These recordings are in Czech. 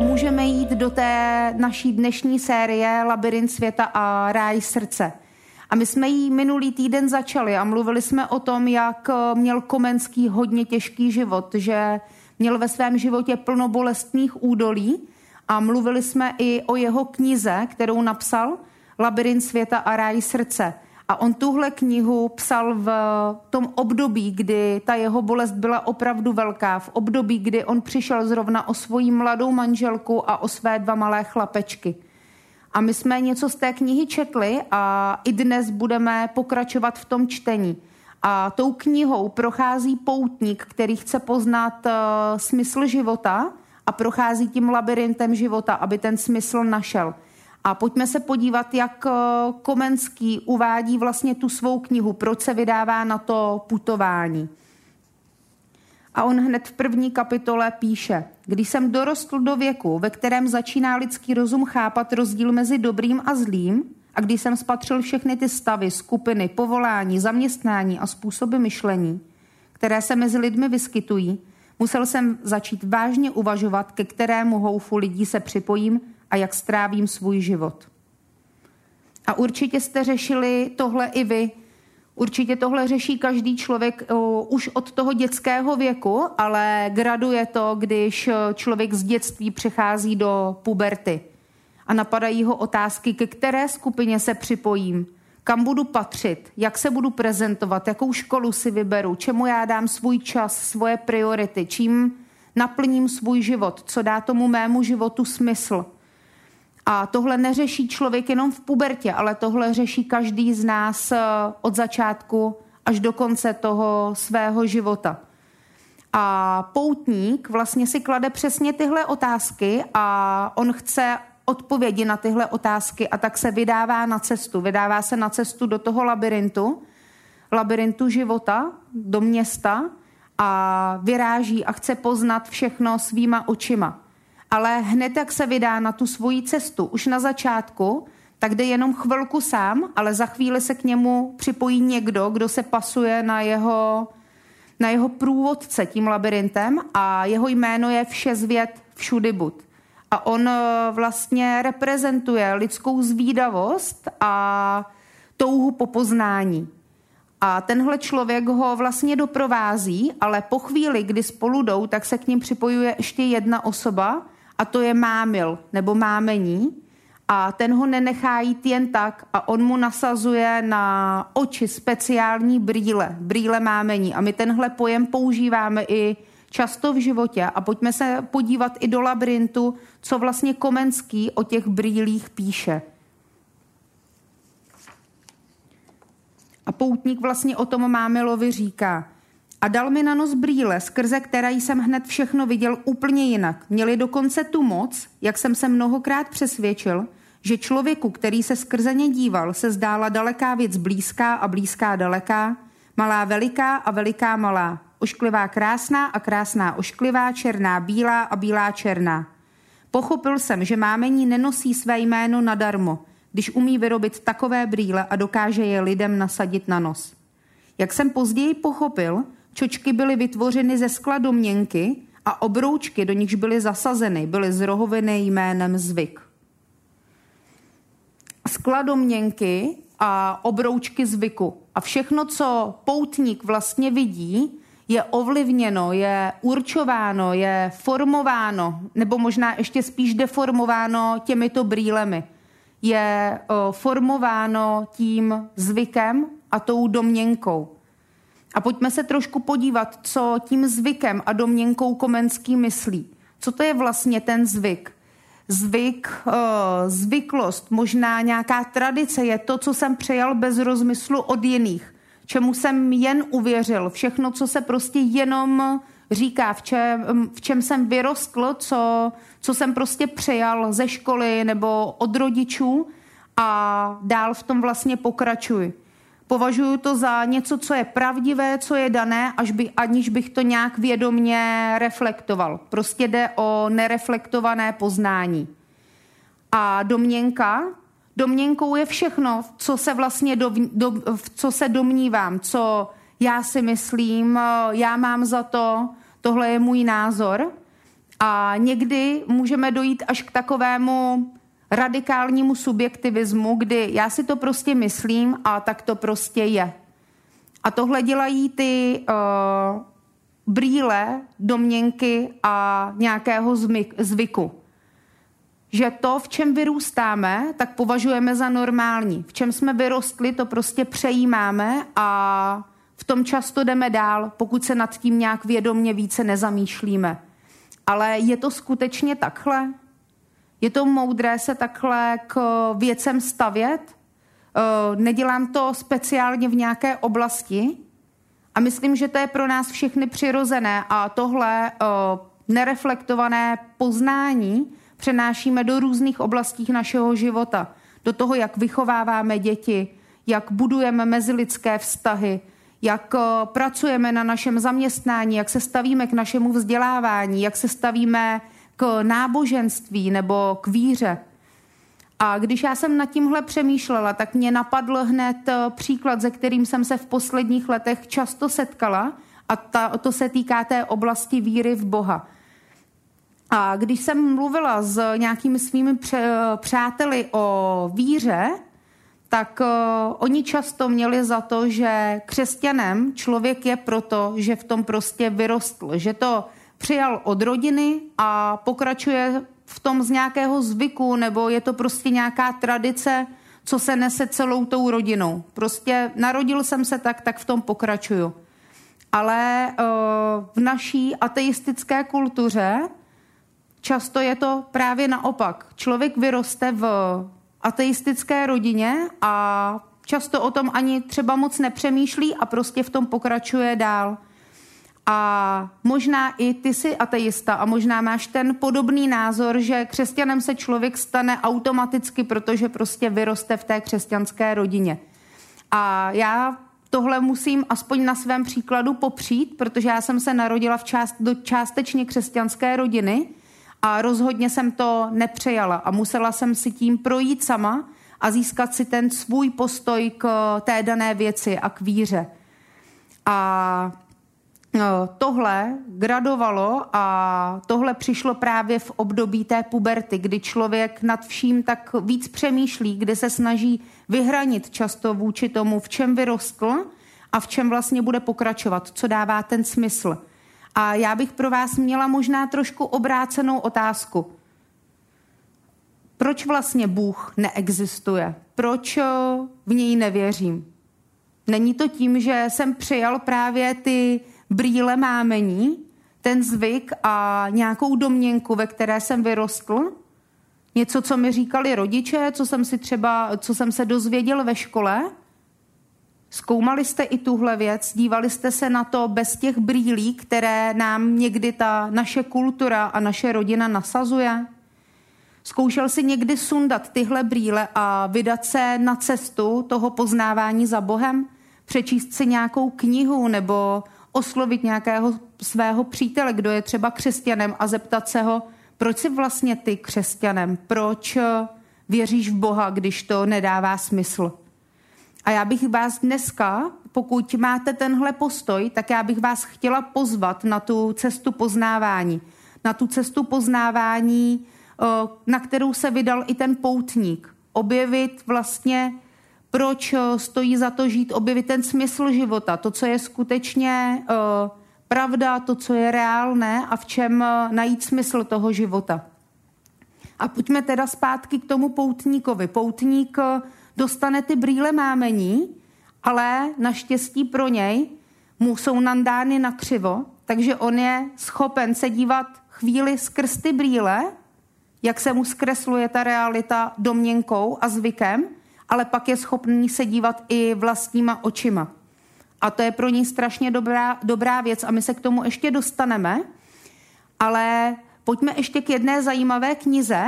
Můžeme jít do té naší dnešní série Labyrint světa a ráj srdce. A my jsme jí minulý týden začali a mluvili jsme o tom, jak eh, měl Komenský hodně těžký život, že měl ve svém životě plno bolestných údolí a mluvili jsme i o jeho knize, kterou napsal Labyrint světa a ráj srdce. A on tuhle knihu psal v tom období, kdy ta jeho bolest byla opravdu velká, v období, kdy on přišel zrovna o svoji mladou manželku a o své dva malé chlapečky. A my jsme něco z té knihy četli a i dnes budeme pokračovat v tom čtení. A tou knihou prochází poutník, který chce poznat uh, smysl života a prochází tím labirintem života, aby ten smysl našel. A pojďme se podívat, jak uh, Komenský uvádí vlastně tu svou knihu, proč se vydává na to putování. A on hned v první kapitole píše, když jsem dorostl do věku, ve kterém začíná lidský rozum chápat rozdíl mezi dobrým a zlým, a když jsem spatřil všechny ty stavy, skupiny, povolání, zaměstnání a způsoby myšlení, které se mezi lidmi vyskytují, musel jsem začít vážně uvažovat, ke kterému houfu lidí se připojím a jak strávím svůj život. A určitě jste řešili tohle i vy, Určitě tohle řeší každý člověk uh, už od toho dětského věku, ale graduje to, když člověk z dětství přechází do puberty. A napadají ho otázky, ke které skupině se připojím, kam budu patřit, jak se budu prezentovat, jakou školu si vyberu, čemu já dám svůj čas, svoje priority, čím naplním svůj život, co dá tomu mému životu smysl – a tohle neřeší člověk jenom v pubertě, ale tohle řeší každý z nás eh, od začátku až do konce toho svého života. A poutník vlastně si klade přesně tyhle otázky a on chce odpovědi na tyhle otázky a tak se vydává na cestu. Vydává se na cestu do toho labirintu, labirintu života, do města a vyráží a chce poznat všechno svýma očima ale hned jak se vydá na tu svoji cestu, už na začátku, tak jde jenom chvilku sám, ale za chvíli se k němu připojí někdo, kdo se pasuje na jeho, na jeho průvodce tím labirintem a jeho jméno je Všezvěd Všudybud. A on eh, vlastně reprezentuje lidskou zvídavost a touhu po poznání. A tenhle člověk ho vlastně doprovází, ale po chvíli, kdy spolu jdou, tak se k ním připojuje ještě jedna osoba, a to je mámil nebo mámení. A ten ho nenechá jít jen tak a on mu nasazuje na oči speciální brýle, brýle mámení. A my tenhle pojem používáme i často v životě. A pojďme se podívat i do labirintu, co vlastně Komenský o těch brýlích píše. A poutník vlastně o tom Mámilovi říká – a dal mi na nos brýle, skrze které jsem hned všechno viděl úplně jinak. Měli dokonce tu moc, jak jsem se mnohokrát přesvědčil, že člověku, který se skrze ně díval, se zdála daleká věc blízká a blízká daleká, malá veliká a veliká malá, ošklivá krásná a krásná ošklivá, černá bílá a bílá černá. Pochopil jsem, že mámení nenosí své jméno nadarmo, když umí vyrobit takové brýle a dokáže je lidem nasadit na nos. Jak jsem později pochopil, Čočky byly vytvořeny ze skla domněnky a obroučky, do nichž byly zasazeny, byly zrohoviny jménem zvyk. Skla domněnky a obroučky zvyku. A všechno, co poutník vlastně vidí, je ovlivněno, je určováno, je formováno, nebo možná ještě spíš deformováno těmito brýlemi. Je formováno tím zvykem a tou domněnkou. A pojďme se trošku podívat, co tím zvykem a domněnkou Komenský myslí. Co to je vlastně ten zvyk? Zvyk, uh, zvyklost, možná nějaká tradice je to, co jsem přejal bez rozmyslu od jiných, čemu jsem jen uvěřil. Všechno, co se prostě jenom říká, v čem, v čem jsem vyrostl, co, co jsem prostě přejal ze školy nebo od rodičů a dál v tom vlastně pokračuji. Považuji to za něco, co je pravdivé, co je dané, až by, aniž bych to nějak vědomně reflektoval. Prostě jde o nereflektované poznání. A domněnka, domněnkou je všechno, co se vlastně do, do, co se domnívám, co já si myslím, já mám za to, tohle je můj názor. A někdy můžeme dojít až k takovému radikálnímu subjektivismu, kdy já si to prostě myslím a tak to prostě je. A tohle dělají ty uh, brýle, domněnky a nějakého zmyk, zvyku. Že to, v čem vyrůstáme, tak považujeme za normální. V čem jsme vyrostli, to prostě přejímáme a v tom často jdeme dál, pokud se nad tím nějak vědomně více nezamýšlíme. Ale je to skutečně takhle? Je to moudré se takhle k věcem stavět? Eh, nedělám to speciálně v nějaké oblasti a myslím, že to je pro nás všechny přirozené a tohle eh, nereflektované poznání přenášíme do různých oblastí našeho života. Do toho, jak vychováváme děti, jak budujeme mezilidské vztahy, jak eh, pracujeme na našem zaměstnání, jak se stavíme k našemu vzdělávání, jak se stavíme k náboženství nebo k víře. A když já jsem nad tímhle přemýšlela, tak mě napadl hned eh, příklad, se kterým jsem se v posledních letech často setkala, a ta, to se týká té oblasti víry v Boha. A když jsem mluvila s nějakými svými přáteli o víře, tak uh, oni často měli za to, že křesťanem člověk je proto, že v tom prostě vyrostl, že to přijal od rodiny a pokračuje v tom z nějakého zvyku, nebo je to prostě nějaká tradice, co se nese celou tou rodinou. Prostě narodil jsem se tak, tak v tom pokračuju. Ale uh, v naší ateistické kultuře často je to právě naopak. Člověk vyroste v ateistické rodině a často o tom ani třeba moc nepřemýšlí a prostě v tom pokračuje dál. A možná i ty jsi ateista a možná máš ten podobný názor, že křesťanem se člověk stane automaticky, protože prostě vyroste v té křesťanské rodině. A já tohle musím aspoň na svém příkladu popřít, protože já jsem se narodila v část, do částečně křesťanské rodiny a rozhodně jsem to nepřejala a musela jsem si tím projít sama a získat si ten svůj postoj k té dané věci a k víře. A tohle gradovalo a tohle přišlo právě v období té puberty, kdy člověk nad vším tak víc přemýšlí, kdy se snaží vyhranit často vůči tomu, v čem vyrostl a v čem vlastně bude pokračovat, co dává ten smysl. A já bych pro vás měla možná trošku obrácenou otázku. Proč vlastně Bůh neexistuje? Proč v něj nevěřím? Není to tím, že jsem přijal právě ty brýle mámení, ten zvyk a nějakou domněnku, ve které jsem vyrostl? Něco, co mi říkali rodiče, co jsem si třeba, co jsem se dozvěděl ve škole? Zkoumali jste i tuhle věc, dívali jste se na to bez těch brýlí, které nám někdy ta naše kultura a naše rodina nasazuje? Zkoušel si někdy sundat tyhle brýle a vydat se na cestu toho poznávání za Bohem? Přečíst si nějakou knihu nebo oslovit nějakého svého přítele, kdo je třeba křesťanem a zeptat se ho, proč jsi vlastně ty křesťanem? Proč věříš v Boha, když to nedává smysl? A já bych vás dneska, pokud máte tenhle postoj, tak já bych vás chtěla pozvat na tu cestu poznávání. Na tu cestu poznávání, eh, na kterou se vydal i ten poutník. Objevit vlastně, proč eh, stojí za to žít, objevit ten smysl života, to, co je skutečně eh, pravda, to, co je reálné a v čem najít smysl toho života. A pojďme teda zpátky k tomu poutníkovi. Poutník dostane ty brýle mámení, ale naštěstí pro něj mu jsou nandány na křivo, takže on je schopen se dívat chvíli skrz ty brýle, jak se mu zkresluje ta realita domněnkou a zvykem, ale pak je schopný se dívat i vlastníma očima. A to je pro ní strašně dobrá, dobrá věc a my se k tomu ještě dostaneme. Ale pojďme ještě k jedné zajímavé knize,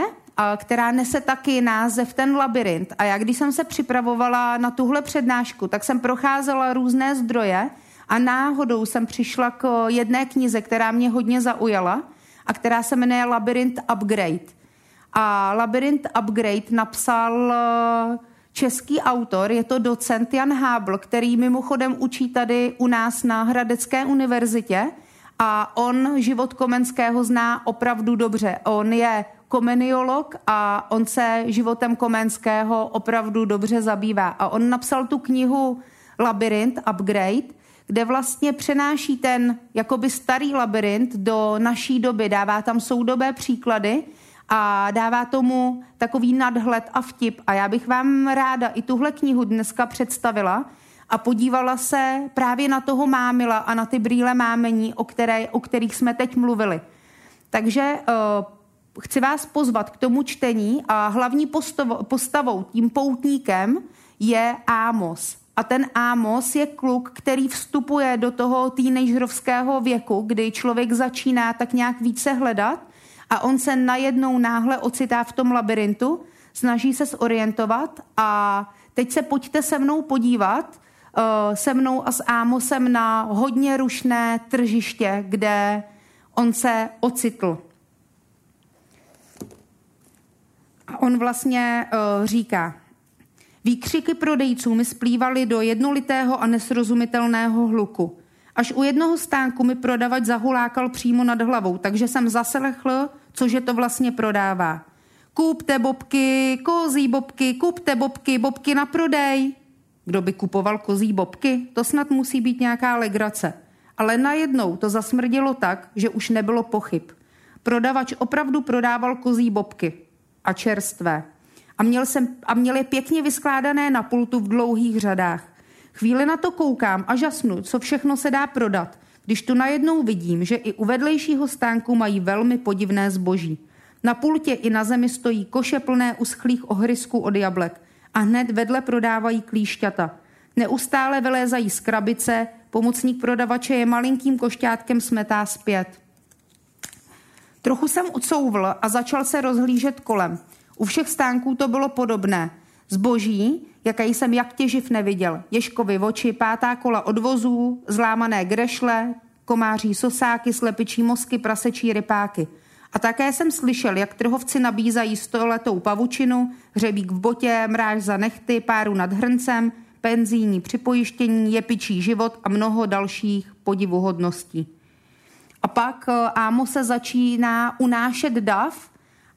která nese taky název Ten labirint. A já, když jsem se připravovala na tuhle přednášku, tak jsem procházela různé zdroje a náhodou jsem přišla k jedné knize, která mě hodně zaujala a která se jmenuje Labirint Upgrade. A Labirint Upgrade napsal český autor, je to docent Jan Hábl, který mimochodem učí tady u nás na Hradecké univerzitě a on život Komenského zná opravdu dobře. On je komeniolog a on se životem Komenského opravdu dobře zabývá. A on napsal tu knihu Labirint Upgrade, kde vlastně přenáší ten jakoby starý labirint do naší doby, dává tam soudobé příklady a dává tomu takový nadhled a vtip. A já bych vám ráda i tuhle knihu dneska představila a podívala se právě na toho mámila a na ty brýle mámení, o, které, o kterých jsme teď mluvili. Takže uh, chci vás pozvat k tomu čtení a hlavní postavou, postavou tím poutníkem je Ámos. A ten Ámos je kluk, který vstupuje do toho teenagerovského věku, kdy člověk začíná tak nějak více hledat a on se najednou náhle ocitá v tom labirintu, snaží se zorientovat a teď se pojďte se mnou podívat, uh, se mnou a s Ámosem na hodně rušné tržiště, kde on se ocitl. A on vlastně uh, říká, výkřiky prodejců mi splývaly do jednolitého a nesrozumitelného hluku. Až u jednoho stánku mi prodavač zahulákal přímo nad hlavou, takže jsem zaslechl, cože to vlastně prodává. Kupte bobky, kozí bobky, kupte bobky, bobky na prodej. Kdo by kupoval kozí bobky? To snad musí být nějaká legrace. Ale najednou to zasmrdilo tak, že už nebylo pochyb. Prodavač opravdu prodával kozí bobky a čerstvé. A měl, jsem, a měl je pěkně vyskládané na pultu v dlouhých řadách. Chvíli na to koukám a žasnu, co všechno se dá prodat, když tu najednou vidím, že i u vedlejšího stánku mají velmi podivné zboží. Na pultě i na zemi stojí koše plné uschlých ohrysků od jablek a hned vedle prodávají klíšťata. Neustále vylézají z krabice, pomocník prodavače je malinkým košťátkem smetá zpět. Trochu jsem ucouvl a začal se rozhlížet kolem. U všech stánků to bylo podobné. Zboží, jaké jsem jak těživ neviděl. Ježkovi oči, pátá kola odvozů, zlámané grešle, komáří sosáky, slepičí mozky, prasečí rypáky. A také jsem slyšel, jak trhovci nabízají stoletou pavučinu, hřebík v botě, mráž za nechty, páru nad hrncem, penzijní připojištění, jepičí život a mnoho dalších podivuhodností. A pak eh, Ámo se začíná unášet dav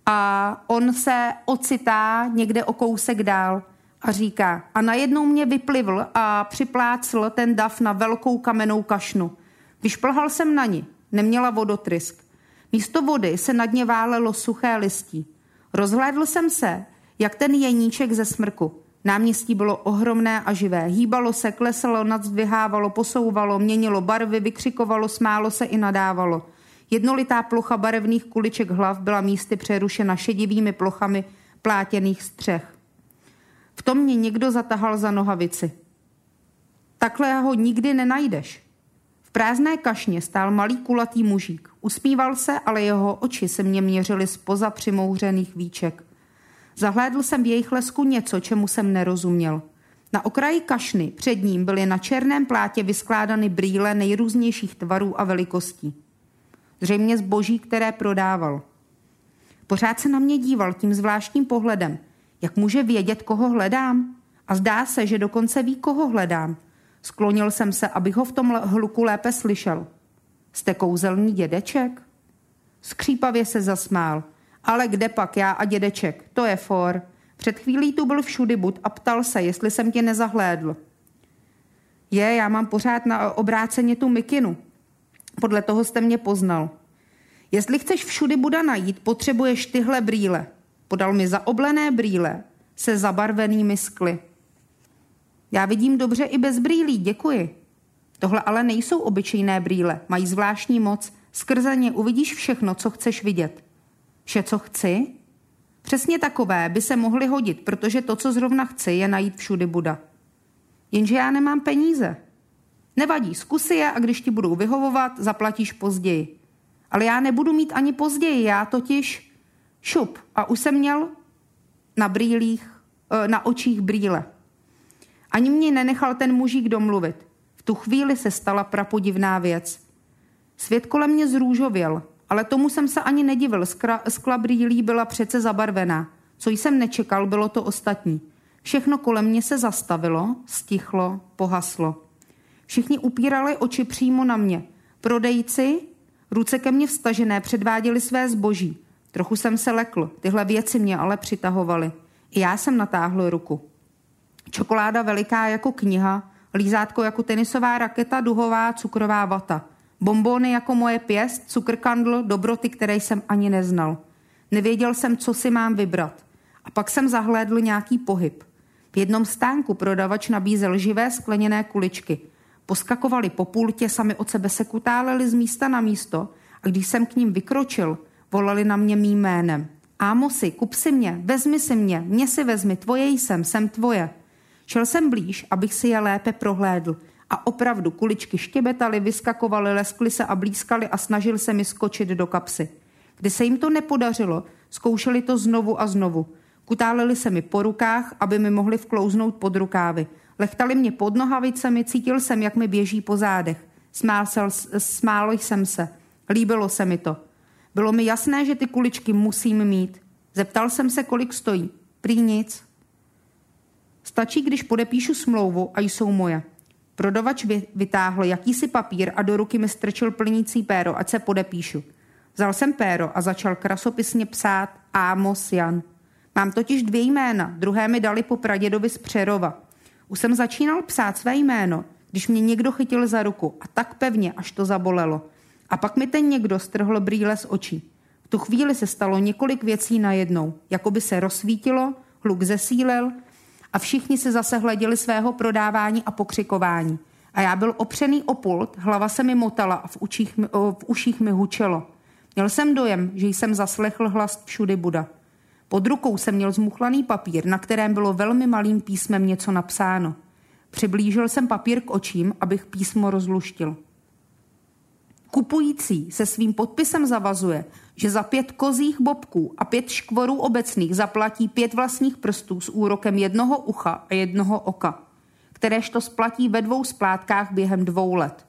a on se ocitá někde o kousek dál a říká, a najednou mě vyplivl a připlácl ten dav na velkou kamennou kašnu. Vyšplhal jsem na ní, neměla vodotrysk. Místo vody se nad ně válelo suché listí. Rozhlédl jsem se, jak ten jeníček ze smrku. Náměstí bylo ohromné a živé. Hýbalo se, klesalo, nadzdvihávalo, posouvalo, měnilo barvy, vykřikovalo, smálo se i nadávalo. Jednolitá plocha barevných kuliček hlav byla místy přerušena šedivými plochami plátěných střech. V tom mě někdo zatahal za nohavici. Takhle ho nikdy nenajdeš. V prázdné kašně stál malý kulatý mužík. Usmíval se, ale jeho oči se mě měřily spoza přimouřených víček. Zahlédl jsem v jejich lesku něco, čemu jsem nerozuměl. Na okraji kašny před ním byly na černém plátě vyskládány brýle nejrůznějších tvarů a velikostí. Zřejmě zboží, které prodával. Pořád se na mě díval tím zvláštním pohledem. Jak může vědět, koho hledám? A zdá se, že dokonce ví, koho hledám. Sklonil jsem se, abych ho v tom hluku lépe slyšel. Jste kouzelný dědeček? Skřípavě se zasmál. Ale kde pak já a dědeček? To je for. Před chvílí tu byl všudy bud a ptal se, jestli jsem tě nezahlédl. Je, já mám pořád na obráceně tu mikinu. Podle toho jste mě poznal. Jestli chceš všudy Buda najít, potřebuješ tyhle brýle. Podal mi zaoblené brýle se zabarvenými skly. Já vidím dobře i bez brýlí, děkuji. Tohle ale nejsou obyčejné brýle, mají zvláštní moc. Skrze ně uvidíš všechno, co chceš vidět. Vše, co chci? Přesně takové by se mohly hodit, protože to, co zrovna chci, je najít všudy Buda. Jenže já nemám peníze. Nevadí, zkusy je a když ti budou vyhovovat, zaplatíš později. Ale já nebudu mít ani později, já totiž šup. A už jsem měl na brýlích, eh, na očích brýle. Ani mě nenechal ten mužík domluvit. V tu chvíli se stala prapodivná věc. Svět kolem mě zrůžověl, ale tomu jsem se ani nedivil, skla, skla brýlí byla přece zabarvená. Co jsem nečekal, bylo to ostatní. Všechno kolem mě se zastavilo, stichlo, pohaslo. Všichni upírali oči přímo na mě. Prodejci, ruce ke mně vstažené, předváděli své zboží. Trochu jsem se lekl, tyhle věci mě ale přitahovaly. I já jsem natáhl ruku. Čokoláda veliká jako kniha, lízátko jako tenisová raketa, duhová, cukrová vata. Bombóny jako moje pěst, cukrkandl, dobroty, které jsem ani neznal. Nevěděl jsem, co si mám vybrat. A pak jsem zahlédl nějaký pohyb. V jednom stánku prodavač nabízel živé skleněné kuličky. Poskakovali po pultě, sami od sebe se kutáleli z místa na místo a když jsem k ním vykročil, volali na mě mým jménem. Ámosi, kup si mě, vezmi si mě, mě si vezmi, tvoje jsem, jsem tvoje. Šel jsem blíž, abych si je lépe prohlédl. A opravdu kuličky štěbetaly, vyskakovaly, leskly se a blízkaly a snažil se mi skočit do kapsy. Když se jim to nepodařilo, zkoušeli to znovu a znovu. Kutálili se mi po rukách, aby mi mohli vklouznout pod rukávy. Lechtali mě pod nohavicemi, cítil jsem, jak mi běží po zádech. Smál, se, smál jsem se. Líbilo se mi to. Bylo mi jasné, že ty kuličky musím mít. Zeptal jsem se, kolik stojí. Prý nic. Stačí, když podepíšu smlouvu a jsou moje. Prodavač vytáhl jakýsi papír a do ruky mi strčil plnící péro, ať se podepíšu. Vzal jsem péro a začal krasopisně psát Amos Jan. Mám totiž dvě jména, druhé mi dali po pradědovi z Přerova. Už jsem začínal psát své jméno, když mě někdo chytil za ruku a tak pevně, až to zabolelo. A pak mi ten někdo strhl brýle z očí. V tu chvíli se stalo několik věcí najednou. Jako by se rozsvítilo, hluk zesílil a všichni se zase hleděli svého prodávání a pokřikování. A já byl opřený o pult, hlava se mi motala a v, učích, v uších mi hučelo. Měl jsem dojem, že jsem zaslechl hlas všudy Buda. Pod rukou jsem měl zmuchlaný papír, na kterém bylo velmi malým písmem něco napsáno. Přiblížil jsem papír k očím, abych písmo rozluštil. Kupující se svým podpisem zavazuje, že za pět kozích bobků a pět škvorů obecných zaplatí pět vlastních prstů s úrokem jednoho ucha a jednoho oka, kteréž to splatí ve dvou splátkách během dvou let.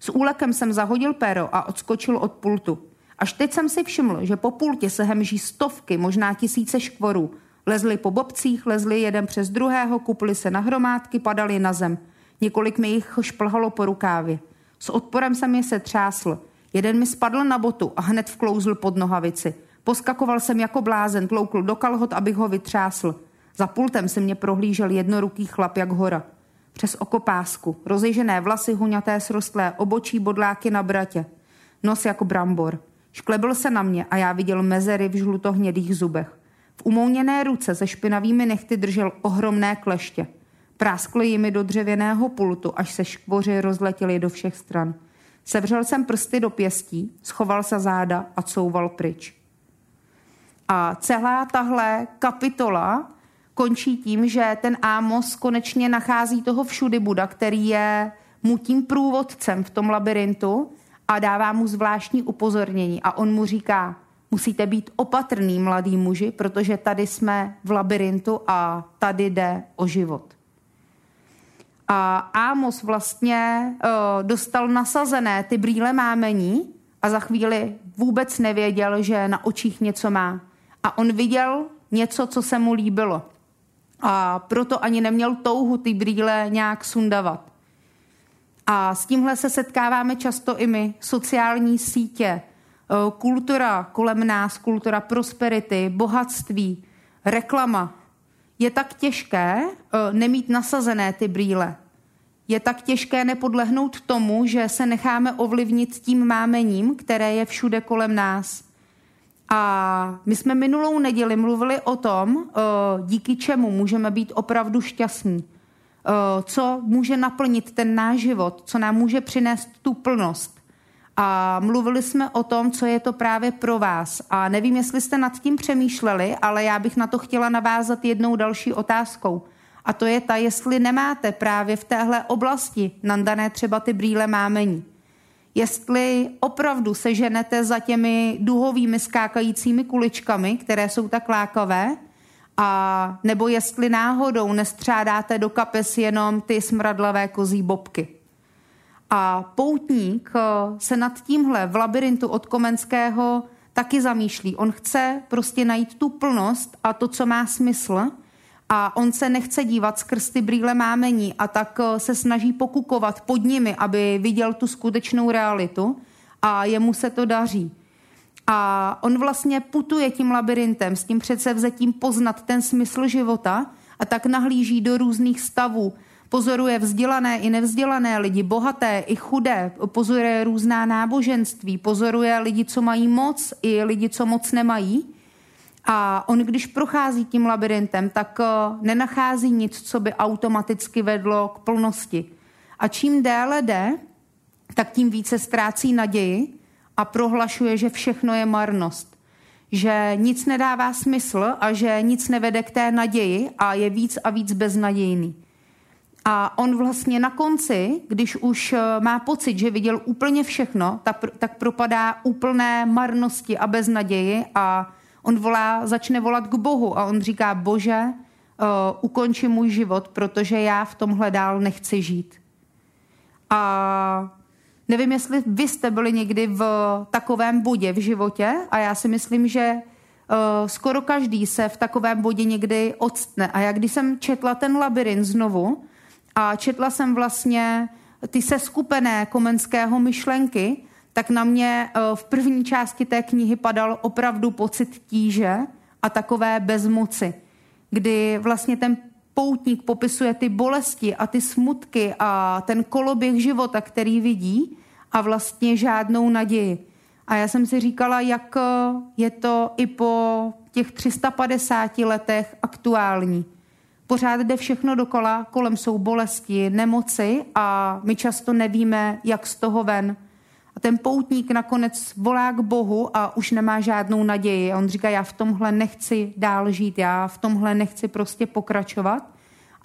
S úlekem jsem zahodil péro a odskočil od pultu. Až teď jsem si všiml, že po pultě se hemží stovky, možná tisíce škvorů. Lezli po bobcích, lezli jeden přes druhého, kupli se na hromádky, padali na zem. Několik mi jich šplhalo po rukávě. S odporem jsem je se třásl. Jeden mi spadl na botu a hned vklouzl pod nohavici. Poskakoval jsem jako blázen, tloukl do kalhot, abych ho vytřásl. Za pultem se mě prohlížel jednoruký chlap jak hora. Přes okopásku, rozejžené vlasy, huňaté srostlé, obočí bodláky na bratě. Nos jako brambor. Šklebil se na mě a já viděl mezery v žlutohnědých zubech. V umouněné ruce se špinavými nechty držel ohromné kleště. Práskl jimi do dřevěného pultu, až se škvoři rozletěly do všech stran. Sevřel jsem prsty do pěstí, schoval se záda a couval pryč. A celá tahle kapitola končí tím, že ten Ámos konečně nachází toho všudy Buda, který je mu tím průvodcem v tom labirintu a dává mu zvláštní upozornění. A on mu říká, musíte být opatrný, mladý muži, protože tady jsme v labirintu a tady jde o život. A Amos vlastně uh, dostal nasazené ty brýle mámení a za chvíli vůbec nevěděl, že na očích něco má. A on viděl něco, co se mu líbilo. A proto ani neměl touhu ty brýle nějak sundavat. A s tímhle se setkáváme často i my, sociální sítě, eh, kultura kolem nás, kultura prosperity, bohatství, reklama. Je tak těžké eh, nemít nasazené ty brýle. Je tak těžké nepodlehnout tomu, že se necháme ovlivnit tím mámením, které je všude kolem nás. A my jsme minulou neděli mluvili o tom, eh, díky čemu můžeme být opravdu šťastní. Eh, co může naplnit ten náš život, co nám může přinést tu plnost. A mluvili jsme o tom, co je to právě pro vás. A nevím, jestli jste nad tím přemýšleli, ale já bych na to chtěla navázat jednou další otázkou. A to je ta, jestli nemáte právě v téhle oblasti nandané třeba ty brýle mámení. Jestli opravdu se ženete za těmi duhovými skákajícími kuličkami, které jsou tak lákavé, a nebo jestli náhodou nestřádáte do kapes jenom ty smradlavé kozí bobky. A poutník eh, se nad tímhle v labirintu od Komenského taky zamýšlí. On chce prostě najít tu plnost a to, co má smysl a on se nechce dívat skrz ty brýle mámení a tak eh, se snaží pokukovat pod nimi, aby viděl tu skutečnou realitu a jemu se to daří. A on vlastně putuje tím labirintem s tím předsevzetím poznat ten smysl života a tak nahlíží do různých stavů. Pozoruje vzdělané i nevzdělané lidi, bohaté i chudé, pozoruje různá náboženství, pozoruje lidi, co mají moc i lidi, co moc nemají. A on, když prochází tím labirintem, tak eh, nenachází nic, co by automaticky vedlo k plnosti. A čím déle jde, tak tím více ztrácí naději a prohlašuje, že všechno je marnost. Že nic nedává smysl a že nic nevede k té naději a je víc a víc beznadějný. A on vlastně na konci, když už eh, má pocit, že viděl úplně všechno, tak, tak propadá úplné marnosti a beznaději a on volá, začne volat k Bohu a on říká, bože, uh, ukonči můj život, protože já v tomhle dál nechci žít. A Nevím, jestli vy jste byli někdy v takovém bodě v životě a já si myslím, že uh, skoro každý se v takovém bodě někdy odstne. A já když jsem četla ten labirint znovu a četla jsem vlastně ty seskupené komenského myšlenky, tak na mě uh, v první části té knihy padal opravdu pocit tíže a takové bezmoci, kdy vlastně ten poutník popisuje ty bolesti a ty smutky a ten koloběh života, který vidí a vlastně žádnou naději. A já jsem si říkala, jak je to i po těch 350 letech aktuální. Pořád jde všechno dokola, kolem jsou bolesti, nemoci a my často nevíme, jak z toho ven. A ten poutník nakonec volá k Bohu a už nemá žádnou naději. A on říká, já v tomhle nechci dál žít, já v tomhle nechci prostě pokračovat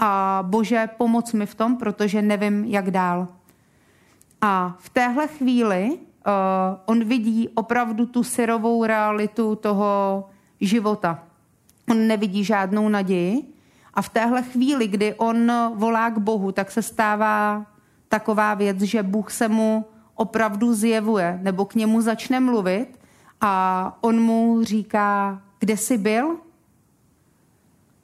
a bože, pomoc mi v tom, protože nevím, jak dál. A v téhle chvíli uh, on vidí opravdu tu syrovou realitu toho života. On nevidí žádnou naději. A v téhle chvíli, kdy on volá k Bohu, tak se stává taková věc, že Bůh se mu opravdu zjevuje nebo k němu začne mluvit a on mu říká, kde jsi byl?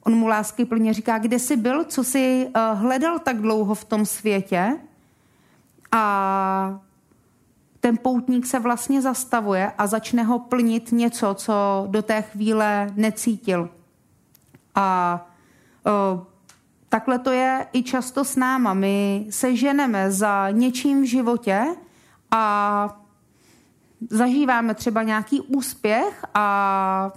On mu lásky plně říká, kde jsi byl, co jsi uh, hledal tak dlouho v tom světě. A ten poutník se vlastně zastavuje a začne ho plnit něco, co do té chvíle necítil. A takhle to je i často s náma. My se ženeme za něčím v životě a zažíváme třeba nějaký úspěch a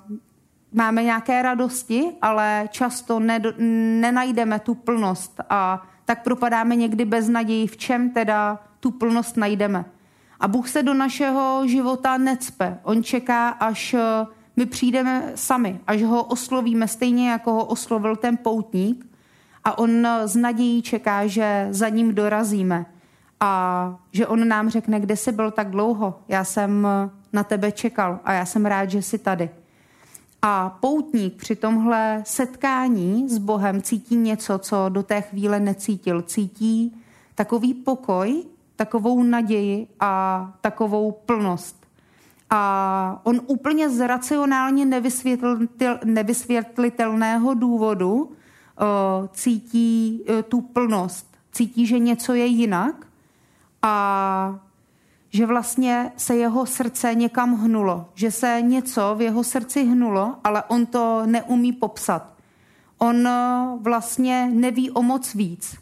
máme nějaké radosti, ale často nedo, nenajdeme tu plnost a tak propadáme někdy bez naději, v čem teda tu plnost najdeme. A Bůh se do našeho života necpe. On čeká, až my přijdeme sami, až ho oslovíme stejně, jako ho oslovil ten poutník. A on z nadějí čeká, že za ním dorazíme. A že on nám řekne, kde jsi byl tak dlouho. Já jsem na tebe čekal a já jsem rád, že jsi tady. A poutník při tomhle setkání s Bohem cítí něco, co do té chvíle necítil. Cítí takový pokoj, takovou naději a takovou plnost. A on úplně z racionálně nevysvětlitelného důvodu uh, cítí uh, tu plnost. Cítí, že něco je jinak a že vlastně se jeho srdce někam hnulo, že se něco v jeho srdci hnulo, ale on to neumí popsat. On eh, vlastně neví o moc víc.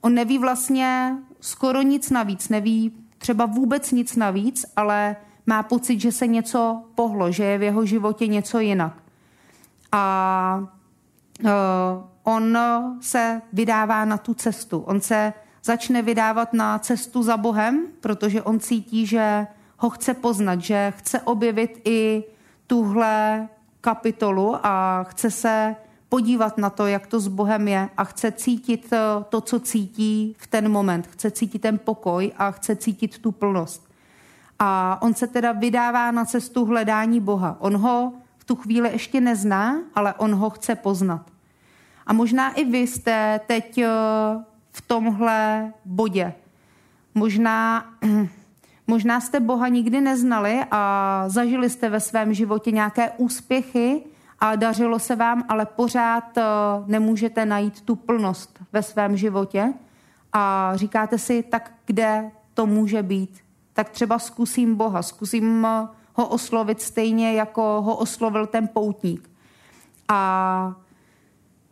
On neví vlastně skoro nic navíc, neví třeba vůbec nic navíc, ale má pocit, že se něco pohlo, že je v jeho životě něco jinak. A uh, on se vydává na tu cestu. On se začne vydávat na cestu za Bohem, protože on cítí, že ho chce poznat, že chce objevit i tuhle kapitolu a chce se podívat na to, jak to s Bohem je a chce cítit to, co cítí v ten moment. Chce cítit ten pokoj a chce cítit tu plnost. A on se teda vydává na cestu hledání Boha. On ho v tu chvíli ještě nezná, ale on ho chce poznat. A možná i vy jste teď eh, v tomhle bodě. Možná, možná jste Boha nikdy neznali a zažili jste ve svém životě nějaké úspěchy a dařilo se vám, ale pořád eh, nemůžete najít tu plnost ve svém životě a říkáte si, tak kde to může být? Tak třeba zkusím Boha, zkusím ho oslovit stejně, jako ho oslovil ten poutník. A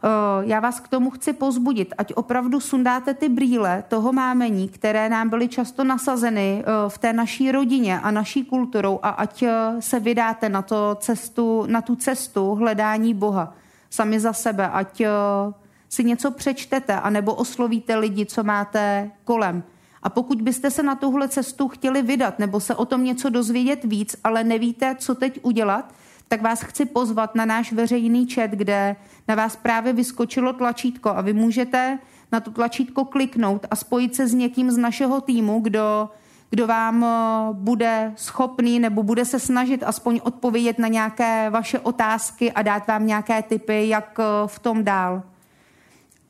Eh, já vás k tomu chci pozbudit, ať opravdu sundáte ty brýle toho mámení, které nám byly často nasazeny eh, v té naší rodině a naší kulturou a ať eh, se vydáte na, to cestu, na tu cestu hledání Boha sami za sebe, ať si něco přečtete anebo oslovíte lidi, co máte kolem. A pokud byste se na tuhle cestu chtěli vydat nebo se o tom něco dozvědět víc, ale nevíte, co teď udělat, tak vás chci pozvat na náš veřejný chat, kde na vás právě vyskočilo tlačítko a vy můžete na to tlačítko kliknout a spojit se s někým z našeho týmu, kdo, kdo vám eh, bude schopný nebo bude se snažit aspoň odpovědět na nějaké vaše otázky a dát vám nějaké typy, jak eh, v tom dál.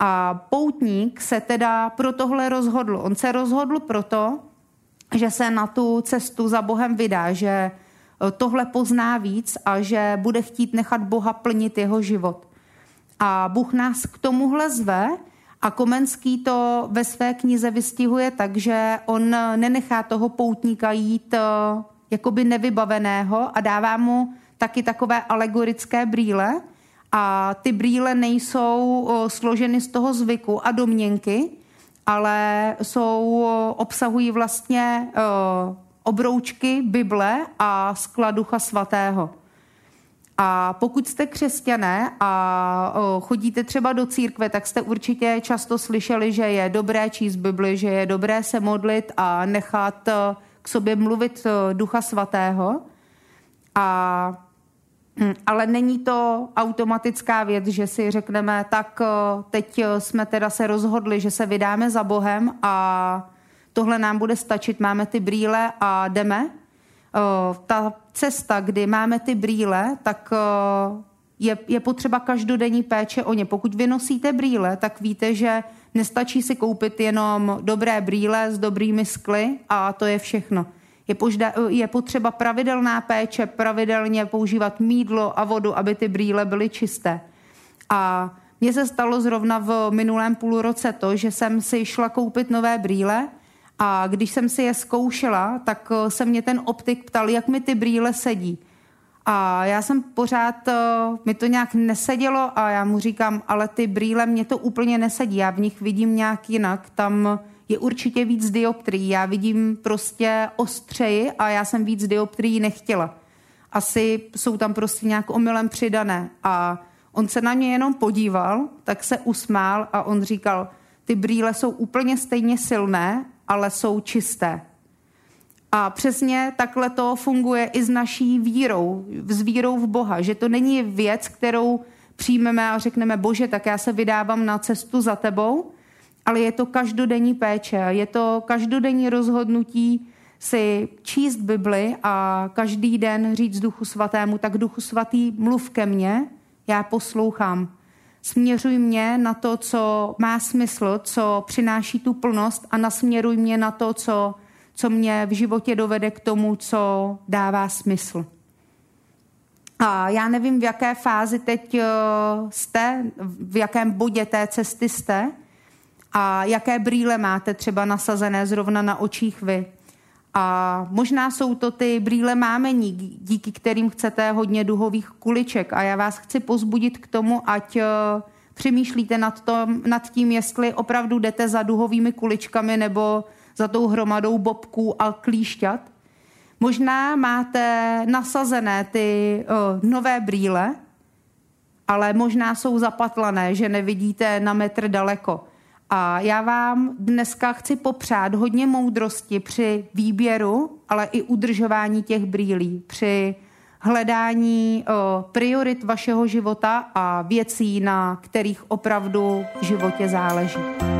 A poutník se teda pro tohle rozhodl. On se rozhodl proto, že se na tu cestu za Bohem vydá, že tohle pozná víc a že bude chtít nechat Boha plnit jeho život. A Bůh nás k tomuhle zve a Komenský to ve své knize vystihuje tak, že on nenechá toho poutníka jít eh, jakoby nevybaveného a dává mu taky takové alegorické brýle. A ty brýle nejsou složeny z toho zvyku a domněnky, ale jsou, obsahují vlastně obroučky Bible a skla Ducha Svatého. A pokud jste křesťané a chodíte třeba do církve, tak jste určitě často slyšeli, že je dobré číst Bibli, že je dobré se modlit a nechat k sobě mluvit Ducha Svatého. A, ale není to automatická věc, že si řekneme, tak e, teď jsme teda se rozhodli, že se vydáme za Bohem a tohle nám bude stačit, máme ty brýle a jdeme. Ta cesta, kdy máme ty brýle, tak je, je potřeba každodenní péče o ně. Pokud vy nosíte brýle, tak víte, že nestačí si koupit jenom dobré brýle s dobrými skly a to je všechno. Je, požda, je potřeba pravidelná péče, pravidelně používat mídlo a vodu, aby ty brýle byly čisté. A mně se stalo zrovna v minulém půlroce to, že jsem si šla koupit nové brýle a když jsem si je zkoušela, tak eh, se mě ten optik ptal, jak mi ty brýle sedí. A já jsem pořád, eh, mi to nějak nesedělo a já mu říkám, ale ty brýle mě to úplně nesedí, já v nich vidím nějak jinak, tam je určitě víc dioptrií, já vidím prostě ostřeji a já jsem víc dioptrií nechtěla. Asi jsou tam prostě nějak omylem přidané a on se na mě jenom podíval, tak se usmál a on říkal, ty brýle jsou úplně stejně silné, ale jsou čisté. A přesně takhle to funguje i s naší vírou, s vírou v Boha, že to není věc, kterou přijmeme a řekneme, bože, tak já se vydávám na cestu za tebou, ale je to každodenní péče, je to každodenní rozhodnutí si číst Bibli a každý den říct Duchu Svatému, tak Duchu Svatý, mluv ke mně, já poslouchám. Směřuj mě na to, co má smysl, co přináší tu plnost a nasměruj mě na to, co, co mě v životě dovede k tomu, co dává smysl. A já nevím, v jaké fázi teď eh, jste, v jakém bodě té cesty jste a jaké brýle máte třeba nasazené zrovna na očích vy. A možná jsou to ty brýle mámení, díky kterým chcete hodně duhových kuliček. A já vás chci pozbudit k tomu, ať eh, přemýšlíte nad, tom, nad tím, jestli opravdu jdete za duhovými kuličkami nebo za tou hromadou bobků a klíšťat. Možná máte nasazené ty uh, nové brýle, ale možná jsou zapatlané, že nevidíte na metr daleko. A já vám dneska chci popřát hodně moudrosti při výběru, ale i udržování těch brýlí, při hledání priorit vašeho života a věcí, na kterých opravdu v životě záleží.